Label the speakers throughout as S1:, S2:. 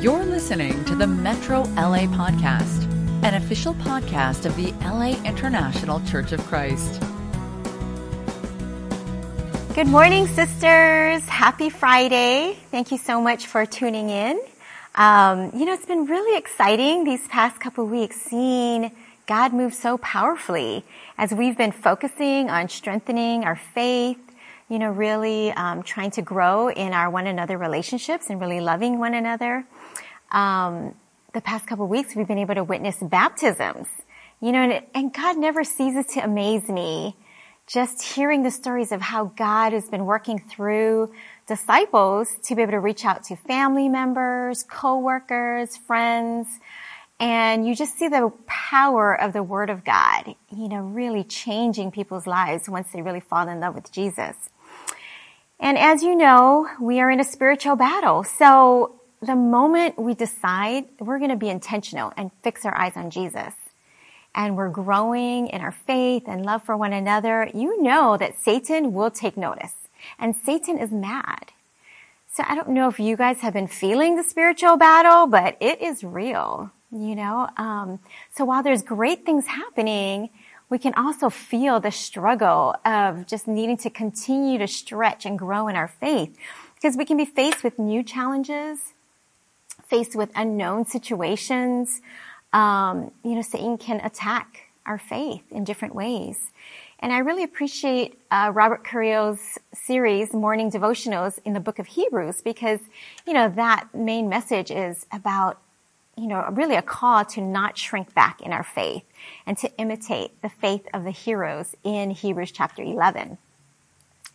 S1: You're listening to the Metro LA Podcast, an official podcast of the LA International Church of Christ.
S2: Good morning, sisters. Happy Friday. Thank you so much for tuning in. Um, you know, it's been really exciting these past couple weeks seeing God move so powerfully as we've been focusing on strengthening our faith, you know, really um, trying to grow in our one another relationships and really loving one another. Um, the past couple weeks, we've been able to witness baptisms, you know, and, and God never ceases to amaze me just hearing the stories of how God has been working through disciples to be able to reach out to family members, coworkers, friends, and you just see the power of the Word of God, you know, really changing people's lives once they really fall in love with Jesus. And as you know, we are in a spiritual battle. So the moment we decide we're going to be intentional and fix our eyes on Jesus, and we're growing in our faith and love for one another, you know that Satan will take notice. And Satan is mad. So I don't know if you guys have been feeling the spiritual battle, but it is real, you know? Um, so while there's great things happening, we can also feel the struggle of just needing to continue to stretch and grow in our faith because we can be faced with new challenges, faced with unknown situations. Um, you know, Satan can attack our faith in different ways. And I really appreciate uh, Robert Carrillo's series, Morning Devotionals, in the book of Hebrews, because, you know, that main message is about, you know, really a call to not shrink back in our faith and to imitate the faith of the heroes in Hebrews chapter 11.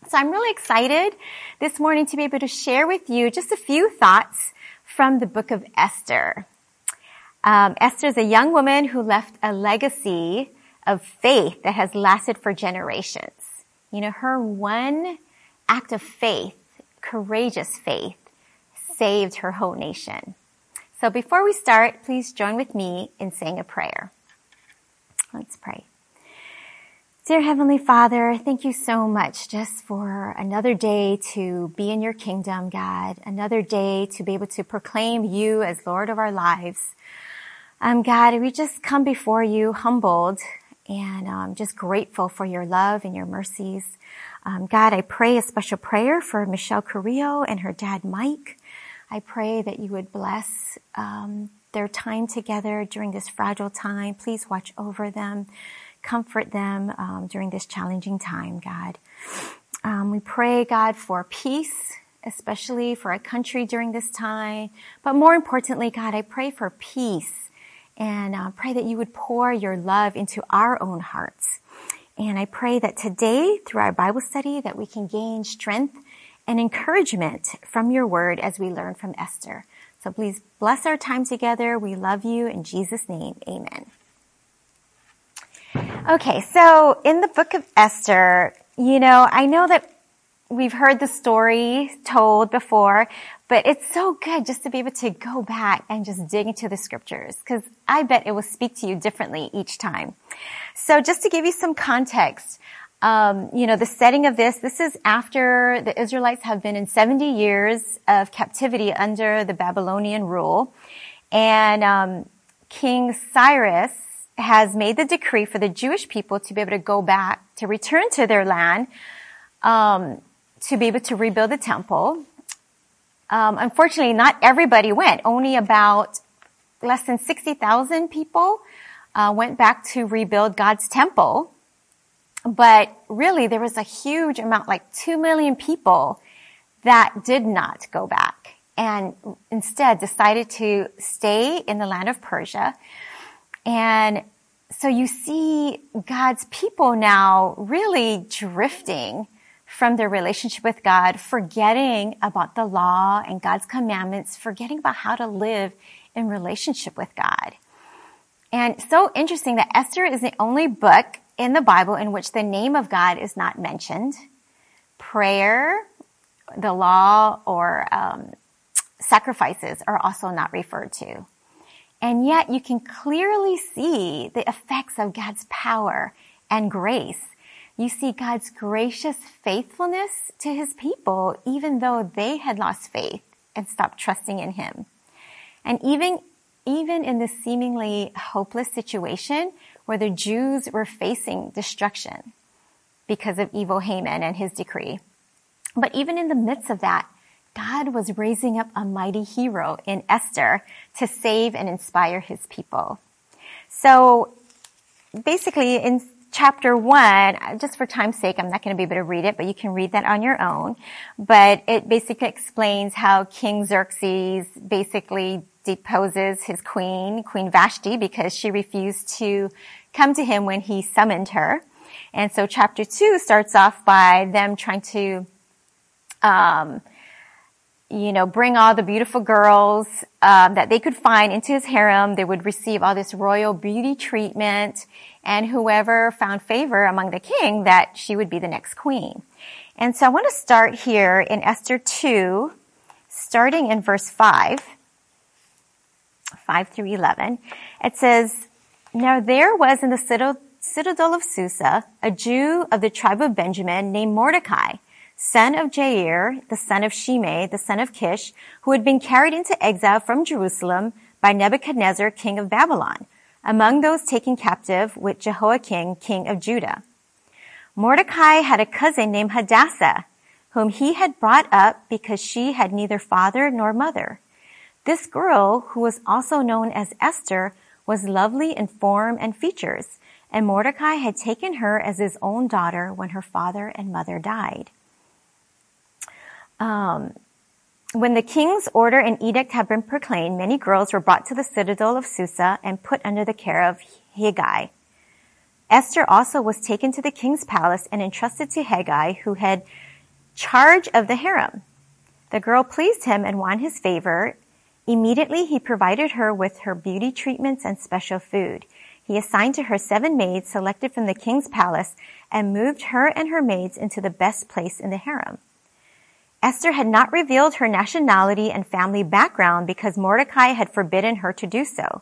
S2: So I'm really excited this morning to be able to share with you just a few thoughts from the book of Esther. Um, Esther is a young woman who left a legacy of faith that has lasted for generations. You know, her one act of faith, courageous faith, saved her whole nation. So before we start, please join with me in saying a prayer. Let's pray. Dear Heavenly Father, thank you so much just for another day to be in your kingdom, God. Another day to be able to proclaim you as Lord of our lives. Um, God, we just come before you humbled and um, just grateful for your love and your mercies. Um, God, I pray a special prayer for Michelle Carrillo and her dad Mike. I pray that you would bless um, their time together during this fragile time. Please watch over them, comfort them um, during this challenging time, God. Um, we pray, God, for peace, especially for our country during this time. But more importantly, God, I pray for peace and uh, pray that you would pour your love into our own hearts. And I pray that today, through our Bible study, that we can gain strength and encouragement from your word as we learn from Esther. So please bless our time together. We love you in Jesus' name. Amen. Okay, so in the book of Esther, you know, I know that we've heard the story told before, but it's so good just to be able to go back and just dig into the scriptures because I bet it will speak to you differently each time. So just to give you some context, um, you know, the setting of this, this is after the Israelites have been in 70 years of captivity under the Babylonian rule. And um, King Cyrus has made the decree for the Jewish people to be able to go back, to return to their land, um, to be able to rebuild the temple. Um, unfortunately, not everybody went. Only about less than 60,000 people uh, went back to rebuild God's temple. But really, there was a huge amount, like 2 million people that did not go back and instead decided to stay in the land of Persia. And so you see God's people now really drifting from their relationship with God, forgetting about the law and God's commandments, forgetting about how to live in relationship with God. And so interesting that Esther is the only book in the Bible in which the name of God is not mentioned. Prayer, the law, or um, sacrifices are also not referred to. And yet you can clearly see the effects of God's power and grace you see God's gracious faithfulness to his people, even though they had lost faith and stopped trusting in him. And even, even in this seemingly hopeless situation where the Jews were facing destruction because of evil Haman and his decree. But even in the midst of that, God was raising up a mighty hero in Esther to save and inspire his people. So basically in chapter one, just for time's sake, I'm not going to be able to read it, but you can read that on your own. But it basically explains how King Xerxes basically deposes his queen, Queen Vashti, because she refused to come to him when he summoned her. And so chapter two starts off by them trying to, um, you know, bring all the beautiful girls um, that they could find into his harem. They would receive all this royal beauty treatment, and whoever found favor among the king, that she would be the next queen. And so I want to start here in Esther 2, starting in verse 5, 5 through 11. It says, Now there was in the citadel of Susa a Jew of the tribe of Benjamin named Mordecai, son of Jair, the son of Shimei, the son of Kish, who had been carried into exile from Jerusalem by Nebuchadnezzar, king of Babylon, among those taken captive with Jehoiakim, king of Judah. Mordecai had a cousin named Hadassah, whom he had brought up because she had neither father nor mother. This girl, who was also known as Esther, was lovely in form and features, and Mordecai had taken her as his own daughter when her father and mother died. Um, when the king's order and edict had been proclaimed, many girls were brought to the citadel of Susa and put under the care of Hegai. Esther also was taken to the king's palace and entrusted to Hegai, who had charge of the harem. The girl pleased him and won his favor. Immediately he provided her with her beauty treatments and special food. He assigned to her seven maids selected from the king's palace and moved her and her maids into the best place in the harem. Esther had not revealed her nationality and family background because Mordecai had forbidden her to do so.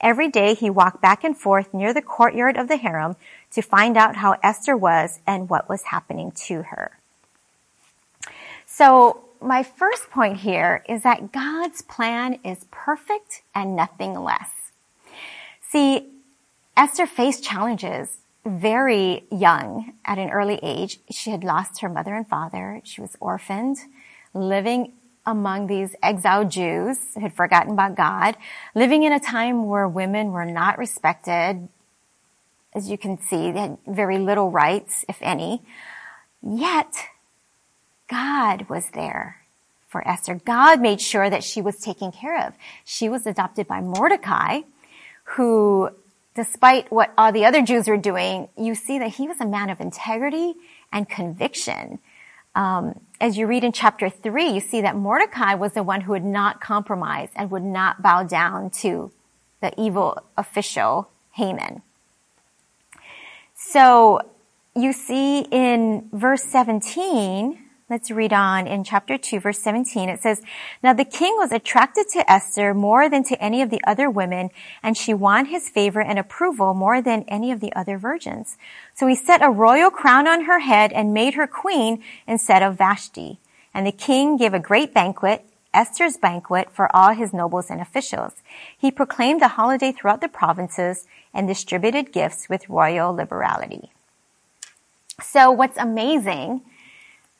S2: Every day he walked back and forth near the courtyard of the harem to find out how Esther was and what was happening to her. So my first point here is that God's plan is perfect and nothing less. See, Esther faced challenges very young at an early age. She had lost her mother and father. She was orphaned, living among these exiled Jews who had forgotten about God, living in a time where women were not respected. As you can see, they had very little rights, if any. Yet, God was there for Esther. God made sure that she was taken care of. She was adopted by Mordecai, who despite what all the other Jews were doing, you see that he was a man of integrity and conviction. Um, as you read in chapter three, you see that Mordecai was the one who would not compromise and would not bow down to the evil official Haman. So you see in verse 17, Let's read on in chapter 2 verse 17. It says, Now the king was attracted to Esther more than to any of the other women, and she won his favor and approval more than any of the other virgins. So he set a royal crown on her head and made her queen instead of Vashti. And the king gave a great banquet, Esther's banquet, for all his nobles and officials. He proclaimed a holiday throughout the provinces and distributed gifts with royal liberality. So what's amazing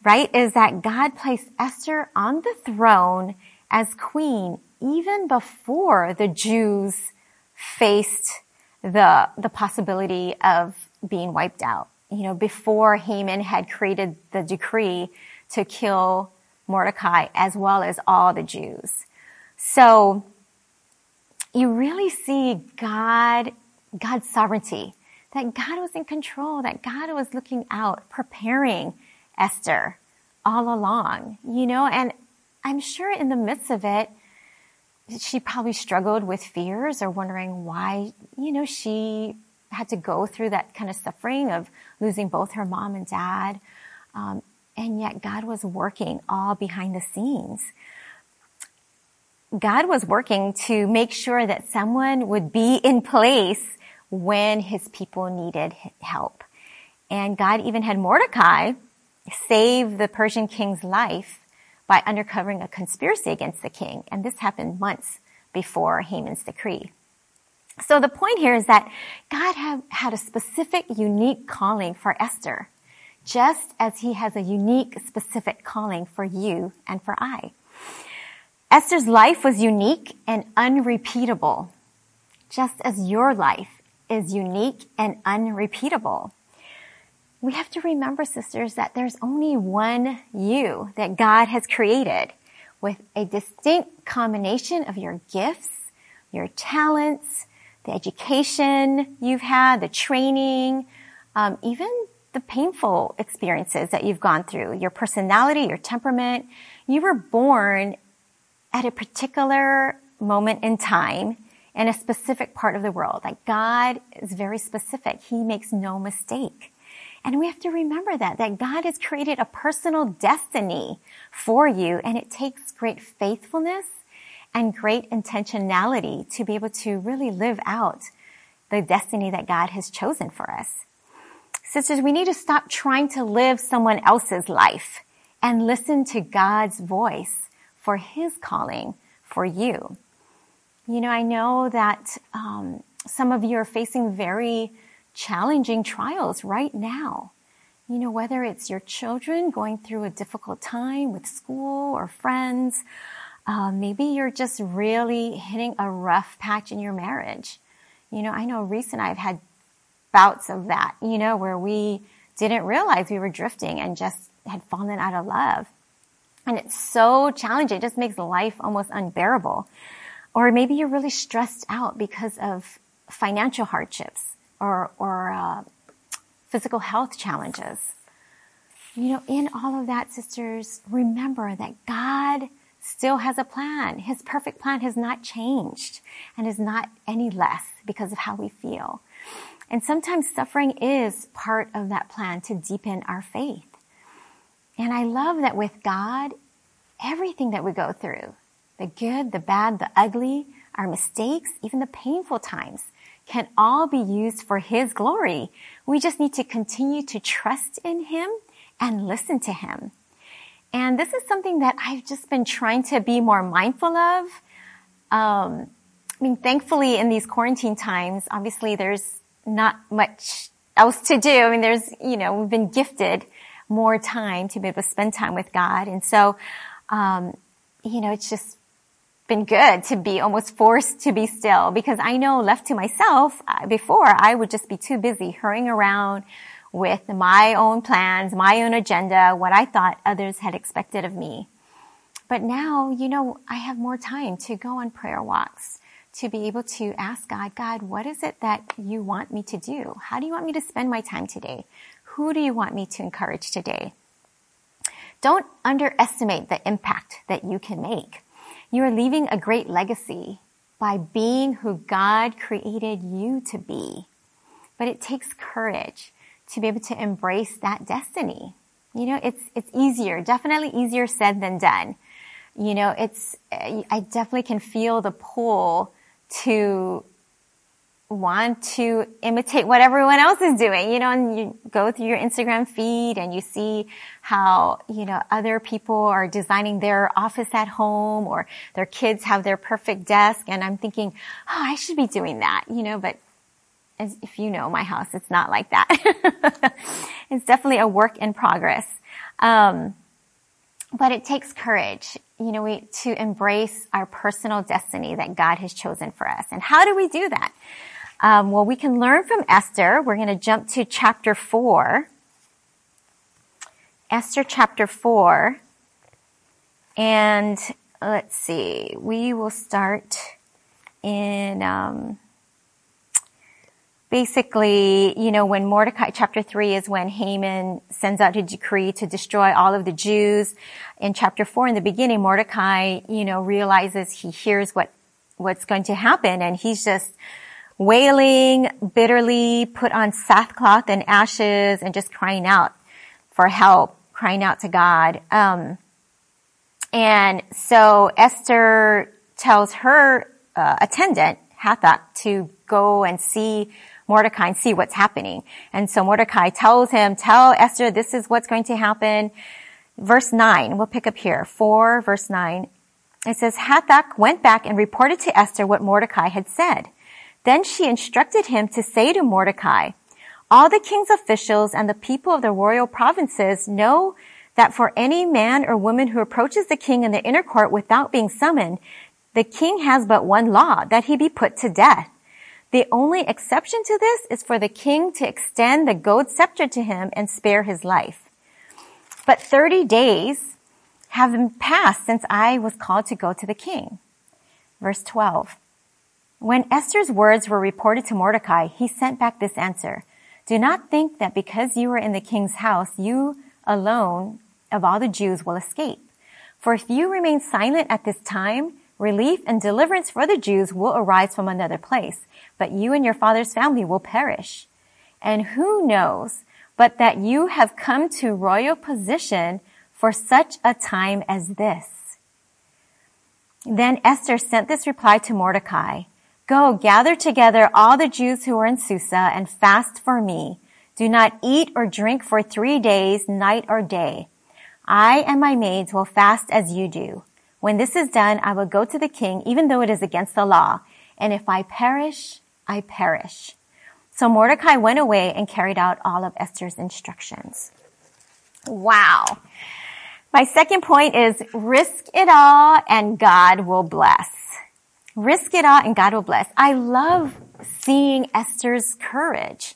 S2: right, is that God placed Esther on the throne as queen even before the Jews faced the, the possibility of being wiped out. You know, before Haman had created the decree to kill Mordecai as well as all the Jews. So you really see God, God's sovereignty, that God was in control, that God was looking out, preparing Esther all along, you know, and I'm sure in the midst of it, she probably struggled with fears or wondering why, you know, she had to go through that kind of suffering of losing both her mom and dad. Um, and yet God was working all behind the scenes. God was working to make sure that someone would be in place when his people needed help. And God even had Mordecai save the Persian king's life by uncovering a conspiracy against the king. And this happened months before Haman's decree. So the point here is that God have, had a specific, unique calling for Esther, just as he has a unique, specific calling for you and for I. Esther's life was unique and unrepeatable, just as your life is unique and unrepeatable. We have to remember, sisters, that there's only one you that God has created with a distinct combination of your gifts, your talents, the education you've had, the training, um, even the painful experiences that you've gone through, your personality, your temperament. You were born at a particular moment in time in a specific part of the world. Like God is very specific. He makes no mistake. And we have to remember that, that God has created a personal destiny for you and it takes great faithfulness and great intentionality to be able to really live out the destiny that God has chosen for us. Sisters, we need to stop trying to live someone else's life and listen to God's voice for His calling for you. You know, I know that um, some of you are facing very challenging trials right now. You know, whether it's your children going through a difficult time with school or friends, uh, maybe you're just really hitting a rough patch in your marriage. You know, I know Reese and I have had bouts of that, you know, where we didn't realize we were drifting and just had fallen out of love. And it's so challenging. It just makes life almost unbearable. Or maybe you're really stressed out because of financial hardships or, or uh, physical health challenges. You know, in all of that, sisters, remember that God still has a plan. His perfect plan has not changed and is not any less because of how we feel. And sometimes suffering is part of that plan to deepen our faith. And I love that with God, everything that we go through, the good, the bad, the ugly, our mistakes, even the painful times, can all be used for His glory. We just need to continue to trust in Him and listen to Him. And this is something that I've just been trying to be more mindful of. Um, I mean, thankfully in these quarantine times, obviously there's not much else to do. I mean, there's, you know, we've been gifted more time to be able to spend time with God. And so, um, you know, it's just been good to be almost forced to be still because I know left to myself uh, before I would just be too busy hurrying around with my own plans, my own agenda, what I thought others had expected of me. But now, you know, I have more time to go on prayer walks, to be able to ask God, God, what is it that you want me to do? How do you want me to spend my time today? Who do you want me to encourage today? Don't underestimate the impact that you can make. You are leaving a great legacy by being who God created you to be. But it takes courage to be able to embrace that destiny. You know, it's, it's easier, definitely easier said than done. You know, it's, I definitely can feel the pull to want to imitate what everyone else is doing, you know, and you go through your Instagram feed and you see how, you know, other people are designing their office at home or their kids have their perfect desk. And I'm thinking, oh, I should be doing that, you know, but as if you know my house, it's not like that. it's definitely a work in progress. Um, but it takes courage, you know, we, to embrace our personal destiny that God has chosen for us. And how do we do that? Um, well, we can learn from Esther. We're going to jump to chapter four. Esther chapter four. And let's see, we will start in, um, basically, you know, when Mordecai, chapter three is when Haman sends out a decree to destroy all of the Jews. In chapter four, in the beginning, Mordecai, you know, realizes he hears what, what's going to happen and he's just wailing bitterly, put on sackcloth and ashes and just crying out for help, crying out to God. Um, and so Esther tells her uh, attendant, Hathach, to go and see Mordecai and see what's happening. And so Mordecai tells him, tell Esther this is what's going to happen. Verse 9, we'll pick up here. 4 verse 9. it says, Hathach went back and reported to Esther what Mordecai had said. Then she instructed him to say to Mordecai, all the king's officials and the people of the royal provinces know that for any man or woman who approaches the king in the inner court without being summoned, the king has but one law, that he be put to death. The only exception to this is for the king to extend the gold scepter to him and spare his life. But 30 days have passed since I was called to go to the king. Verse 12. When Esther's words were reported to Mordecai, he sent back this answer. Do not think that because you are in the king's house, you alone of all the Jews will escape. For if you remain silent at this time, relief and deliverance for the Jews will arise from another place, but you and your father's family will perish. And who knows but that you have come to royal position for such a time as this? Then Esther sent this reply to Mordecai. Go, gather together all the Jews who are in Susa and fast for me. Do not eat or drink for three days, night or day. I and my maids will fast as you do. When this is done, I will go to the king, even though it is against the law. And if I perish, I perish. So Mordecai went away and carried out all of Esther's instructions. Wow. My second point is risk it all and God will bless. Risk it all and God will bless. I love seeing Esther's courage.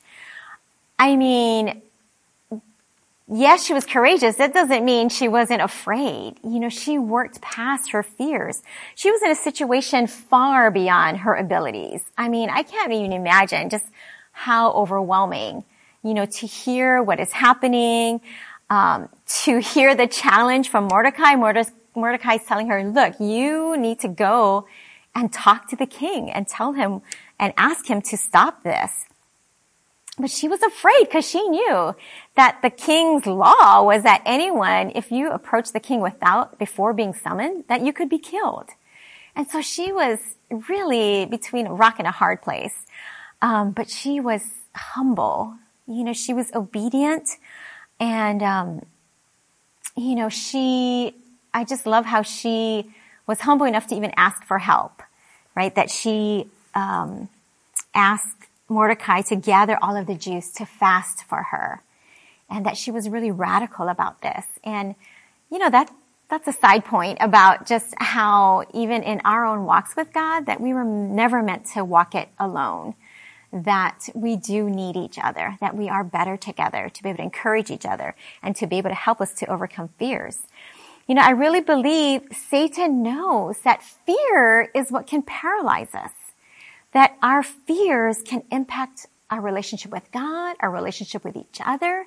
S2: I mean, yes, she was courageous. That doesn't mean she wasn't afraid. You know, she worked past her fears. She was in a situation far beyond her abilities. I mean, I can't even imagine just how overwhelming, you know, to hear what is happening, um, to hear the challenge from Mordecai. Mordecai is telling her, look, you need to go and talk to the king and tell him and ask him to stop this. But she was afraid because she knew that the king's law was that anyone, if you approach the king without, before being summoned, that you could be killed. And so she was really between a rock and a hard place. Um, but she was humble. You know, she was obedient and, um, you know, she, I just love how she was humble enough to even ask for help right? That she um, asked Mordecai to gather all of the Jews to fast for her, and that she was really radical about this. And you know that that's a side point about just how even in our own walks with God, that we were never meant to walk it alone. That we do need each other, that we are better together to be able to encourage each other and to be able to help us to overcome fears. You know, I really believe Satan knows that fear is what can paralyze us. That our fears can impact our relationship with God, our relationship with each other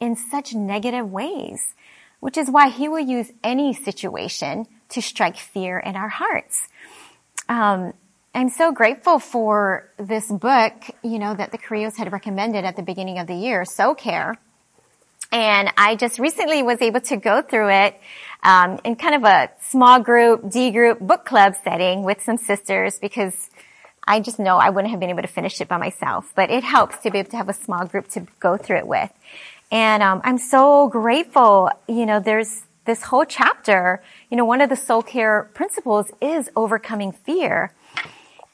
S2: in such negative ways, which is why he will use any situation to strike fear in our hearts. Um, I'm so grateful for this book, you know, that the Carrillos had recommended at the beginning of the year, Soul Care. And I just recently was able to go through it um, in kind of a small group, D group book club setting with some sisters because I just know I wouldn't have been able to finish it by myself. But it helps to be able to have a small group to go through it with. And um, I'm so grateful. You know, there's this whole chapter. You know, one of the soul care principles is overcoming fear,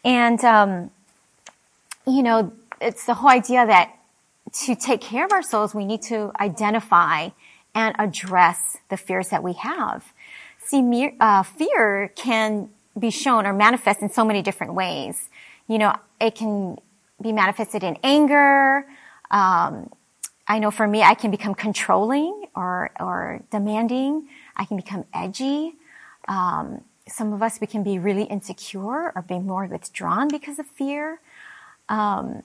S2: and um, you know, it's the whole idea that to take care of our souls, we need to identify and address the fears that we have. See, uh, fear can be shown or manifest in so many different ways. You know, it can be manifested in anger. Um, I know for me, I can become controlling or or demanding. I can become edgy. Um, some of us we can be really insecure or be more withdrawn because of fear. Um,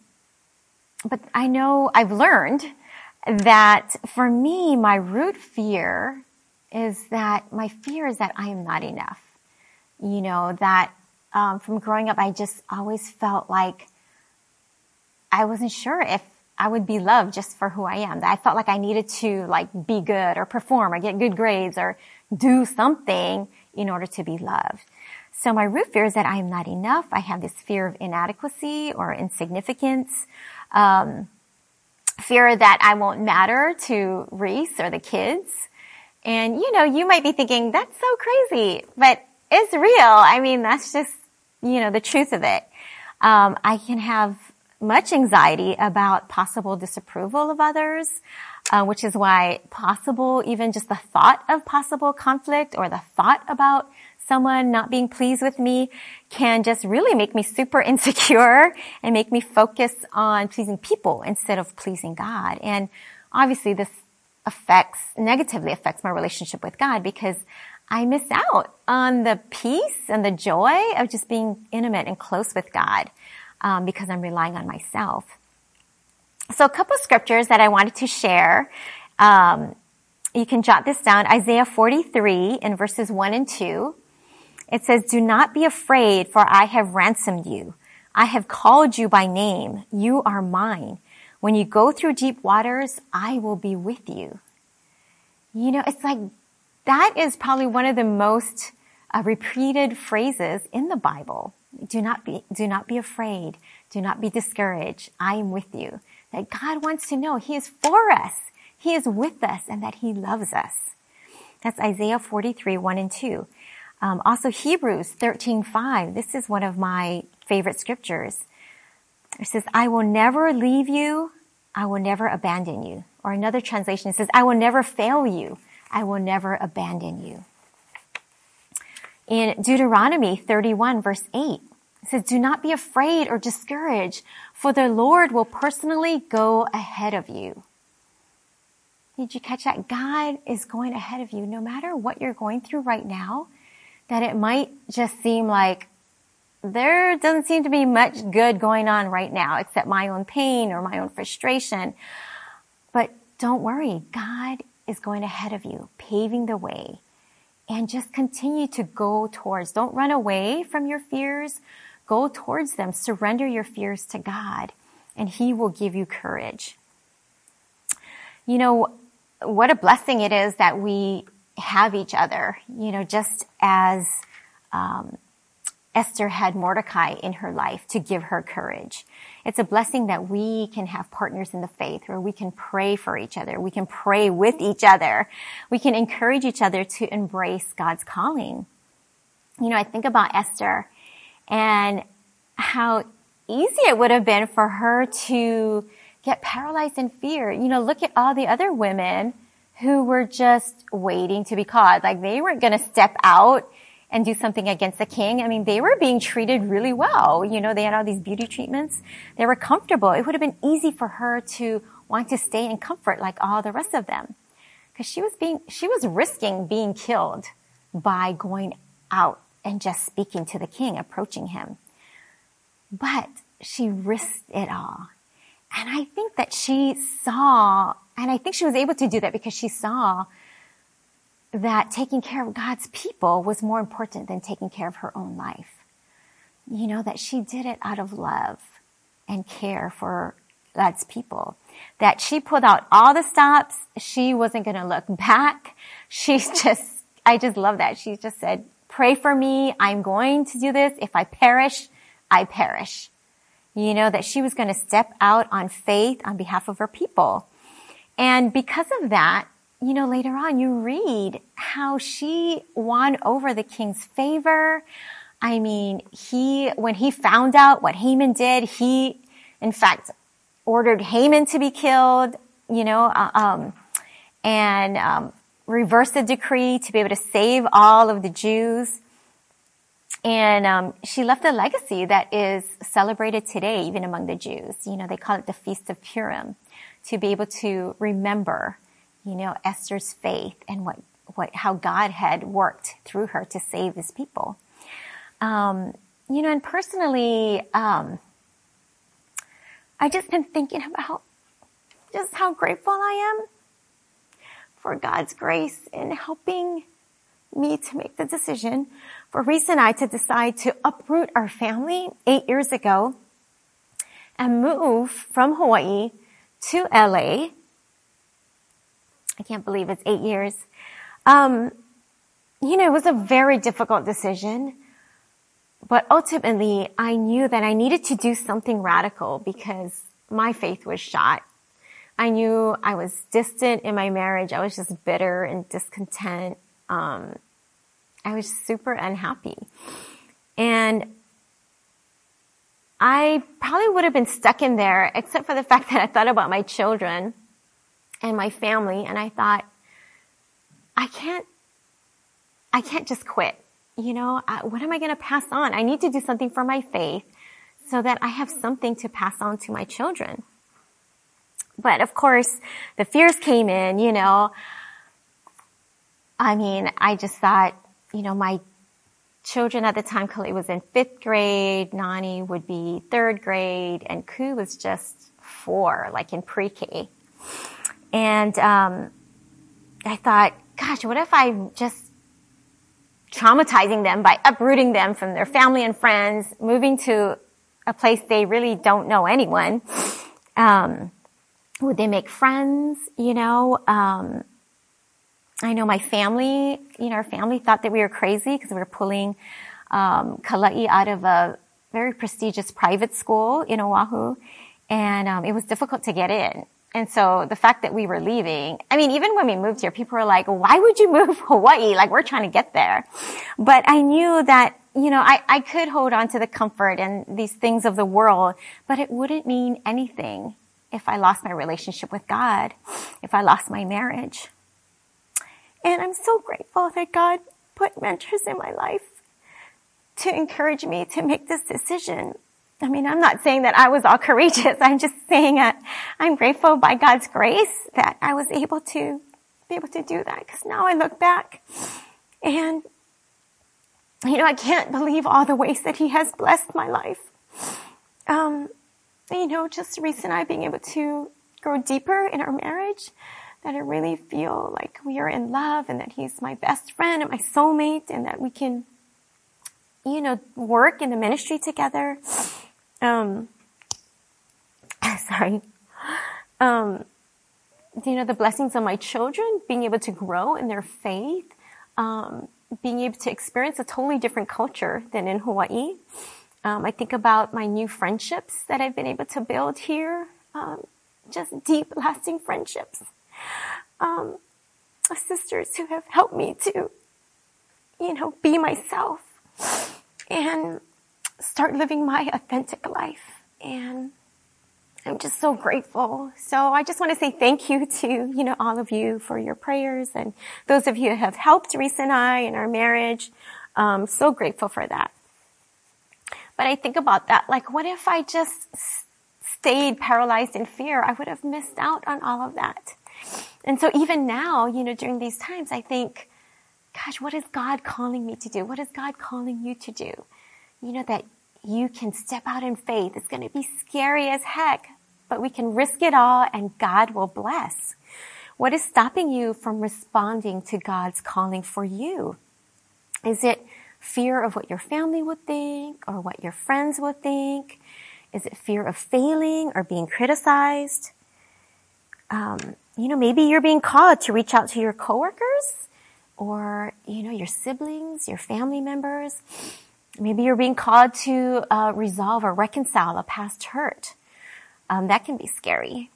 S2: but I know I've learned that for me, my root fear is that my fear is that I am not enough. You know, that um, from growing up, I just always felt like I wasn't sure if I would be loved just for who I am. I felt like I needed to like be good or perform or get good grades or do something in order to be loved. So my root fear is that I am not enough. I have this fear of inadequacy or insignificance. Um, fear that I won't matter to Reese or the kids. And you know, you might be thinking, that's so crazy. But it's real. I mean, that's just, you know, the truth of it. Um, I can have much anxiety about possible disapproval of others, uh, which is why possible, even just the thought of possible conflict or the thought about someone not being pleased with me can just really make me super insecure and make me focus on pleasing people instead of pleasing God. And obviously this affects, negatively affects my relationship with God because I miss out on the peace and the joy of just being intimate and close with God um, because I'm relying on myself. So a couple scriptures that I wanted to share. Um, you can jot this down. Isaiah 43 in verses 1 and 2. It says, Do not be afraid, for I have ransomed you. I have called you by name. You are mine. When you go through deep waters, I will be with you. You know, it's like that is probably one of the most uh, repeated phrases in the Bible. Do not be, do not be afraid. Do not be discouraged. I am with you. That God wants to know He is for us. He is with us and that He loves us. That's Isaiah 43, 1 and 2. Um, also Hebrews 13:5. This is one of my favorite scriptures. It says, I will never leave you. I will never abandon you. Or another translation says, I will never fail you. I will never abandon you. In Deuteronomy 31 verse 8, it says, do not be afraid or discouraged, for the Lord will personally go ahead of you. Did you catch that? God is going ahead of you no matter what you're going through right now, that it might just seem like there doesn't seem to be much good going on right now except my own pain or my own frustration. But don't worry. God is going ahead of you, paving the way. And just continue to go towards. Don't run away from your fears. Go towards them. Surrender your fears to God and He will give you courage. You know, what a blessing it is that we have each other, you know, just as um, Esther had Mordecai in her life to give her courage. It's a blessing that we can have partners in the faith where we can pray for each other. We can pray with each other. We can encourage each other to embrace God's calling. You know, I think about Esther and how easy it would have been for her to get paralyzed in fear. You know, look at all the other women who were just waiting to be caught. Like they weren't going to step out and do something against the king. I mean, they were being treated really well. You know, they had all these beauty treatments. They were comfortable. It would have been easy for her to want to stay in comfort like all the rest of them. Cause she was being, she was risking being killed by going out and just speaking to the king, approaching him. But she risked it all. And I think that she saw, and I think she was able to do that because she saw that taking care of God's people was more important than taking care of her own life. You know, that she did it out of love and care for God's people. That she pulled out all the stops. She wasn't going to look back. She's just, I just love that. She just said, pray for me. I'm going to do this. If I perish, I perish. You know, that she was going to step out on faith on behalf of her people. And because of that, you know, later on you read how she won over the king's favor. I mean, he, when he found out what Haman did, he, in fact, ordered Haman to be killed, you know, uh, um, and, um, reversed the decree to be able to save all of the Jews. And um, she left a legacy that is celebrated today, even among the Jews. You know, they call it the Feast of Purim, to be able to remember you know, Esther's faith and what, what, how God had worked through her to save his people. Um, you know, and personally, um, I just been thinking about just how grateful I am for God's grace in helping me to make the decision for Reese and I to decide to uproot our family eight years ago and move from Hawaii to LA I can't believe it's eight years. Um, you know, it was a very difficult decision, but ultimately I knew that I needed to do something radical because my faith was shot. I knew I was distant in my marriage. I was just bitter and discontent. Um, I was super unhappy. And I probably would have been stuck in there except for the fact that I thought about my children and my family and I thought, I can't, I can't just quit. You know, I, what am I going to pass on? I need to do something for my faith so that I have something to pass on to my children. But of course, the fears came in, you know. I mean, I just thought, you know, my children at the time, Kala'i was in fifth grade, Nani would be third grade, and Ku was just four, like in pre-K. And um, I thought, gosh, what if I'm just traumatizing them by uprooting them from their family and friends, moving to a place they really don't know anyone? Um, would they make friends? You know, um, I know my family, you know, our family thought that we were crazy because we were pulling um, Kala'i out of a very prestigious private school in Oahu, and um, it was difficult to get in. And so the fact that we were leaving, I mean, even when we moved here, people were like, why would you move Hawaii? Like we're trying to get there. But I knew that, you know, I, I could hold on to the comfort and these things of the world, but it wouldn't mean anything if I lost my relationship with God, if I lost my marriage. And I'm so grateful that God put mentors in my life to encourage me to make this decision. I mean, I'm not saying that I was all courageous. I'm just saying that I'm grateful by God's grace that I was able to be able to do that. Because now I look back and, you know, I can't believe all the ways that He has blessed my life. Um, you know, just Reese and I being able to grow deeper in our marriage that I really feel like we are in love and that he's my best friend and my soulmate and that we can, you know, work in the ministry together. Um, sorry. Um, you know, the blessings of my children, being able to grow in their faith, um, being able to experience a totally different culture than in Hawaii. Um, I think about my new friendships that I've been able to build here. Um, just deep, lasting friendships um, sisters who have helped me to, you know, be myself and start living my authentic life. And I'm just so grateful. So I just want to say thank you to, you know, all of you for your prayers and those of you who have helped Teresa and I in our marriage. Um, so grateful for that. But I think about that, like, what if I just stayed paralyzed in fear? I would have missed out on all of that. And so even now, you know, during these times, I think, gosh, what is God calling me to do? What is God calling you to do? You know, that you can step out in faith. It's going to be scary as heck, but we can risk it all and God will bless. What is stopping you from responding to God's calling for you? Is it fear of what your family would think or what your friends would think? Is it fear of failing or being criticized? Um, you know, maybe you're being called to reach out to your coworkers or, you know, your siblings, your family members. Maybe you're being called to uh, resolve or reconcile a past hurt. Um, that can be scary.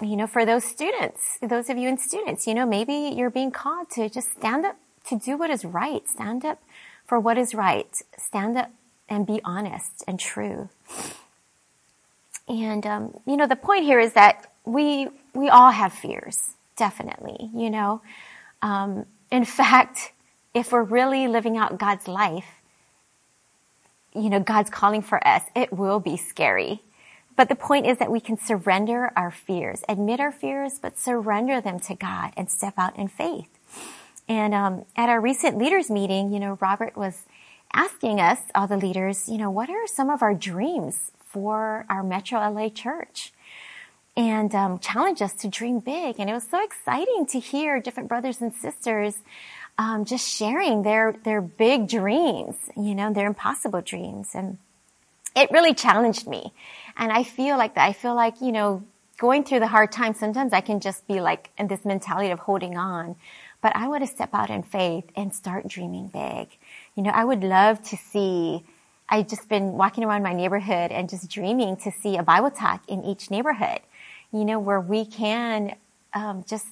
S2: You know, for those students, those of you in students, you know, maybe you're being called to just stand up to do what is right. Stand up for what is right. Stand up and be honest and true. And, um, you know, the point here is that we we all have fears, definitely, you know. Um, in fact, if we're really living out God's life, you know, God's calling for us, it will be scary. But the point is that we can surrender our fears, admit our fears, but surrender them to God and step out in faith. And um, at our recent leaders meeting, you know, Robert was asking us, all the leaders, you know, what are some of our dreams for our Metro LA church? And um, challenge us to dream big. And it was so exciting to hear different brothers and sisters um, just sharing their their big dreams, you know, their impossible dreams, and it really challenged me. And I feel like that. I feel like you know, going through the hard times, sometimes I can just be like in this mentality of holding on. But I want to step out in faith and start dreaming big. You know, I would love to see. I've just been walking around my neighborhood and just dreaming to see a Bible talk in each neighborhood you know, where we can um, just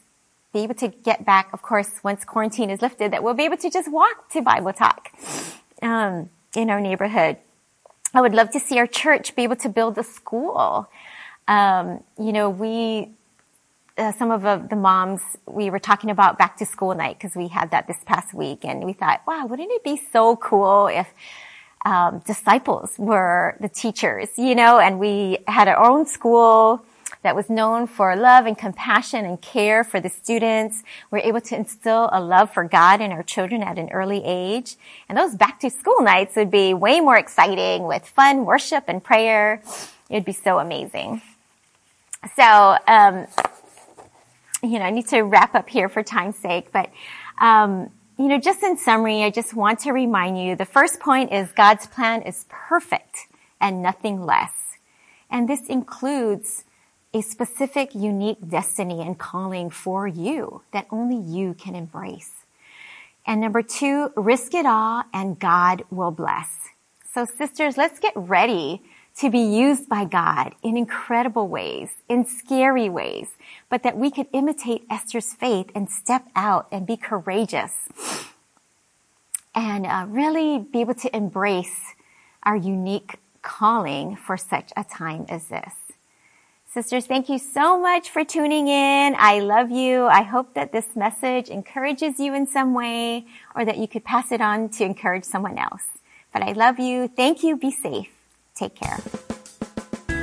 S2: be able to get back, of course, once quarantine is lifted, that we'll be able to just walk to Bible Talk um, in our neighborhood. I would love to see our church be able to build a school. Um, you know, we, uh, some of uh, the moms, we were talking about back to school night because we had that this past week and we thought, wow, wouldn't it be so cool if um, disciples were the teachers, you know, and we had our own school that was known for love and compassion and care for the students. We're able to instill a love for God in our children at an early age. And those back to school nights would be way more exciting with fun worship and prayer. It would be so amazing. So, um, you know, I need to wrap up here for time's sake, but, um, you know, just in summary, I just want to remind you the first point is God's plan is perfect and nothing less. And this includes a specific, unique destiny and calling for you that only you can embrace. And number two, risk it all and God will bless. So sisters, let's get ready to be used by God in incredible ways, in scary ways, but that we could imitate Esther's faith and step out and be courageous and uh, really be able to embrace our unique calling for such a time as this. Sisters, thank you so much for tuning in. I love you. I hope that this message encourages you in some way or that you could pass it on to encourage someone else. But I love you. Thank you. Be safe. Take care.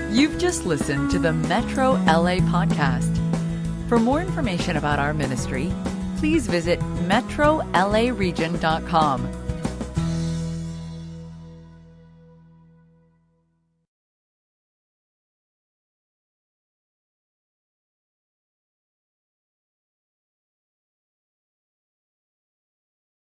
S1: You've just listened to the Metro LA podcast. For more information about our ministry, please visit metrolaregion.com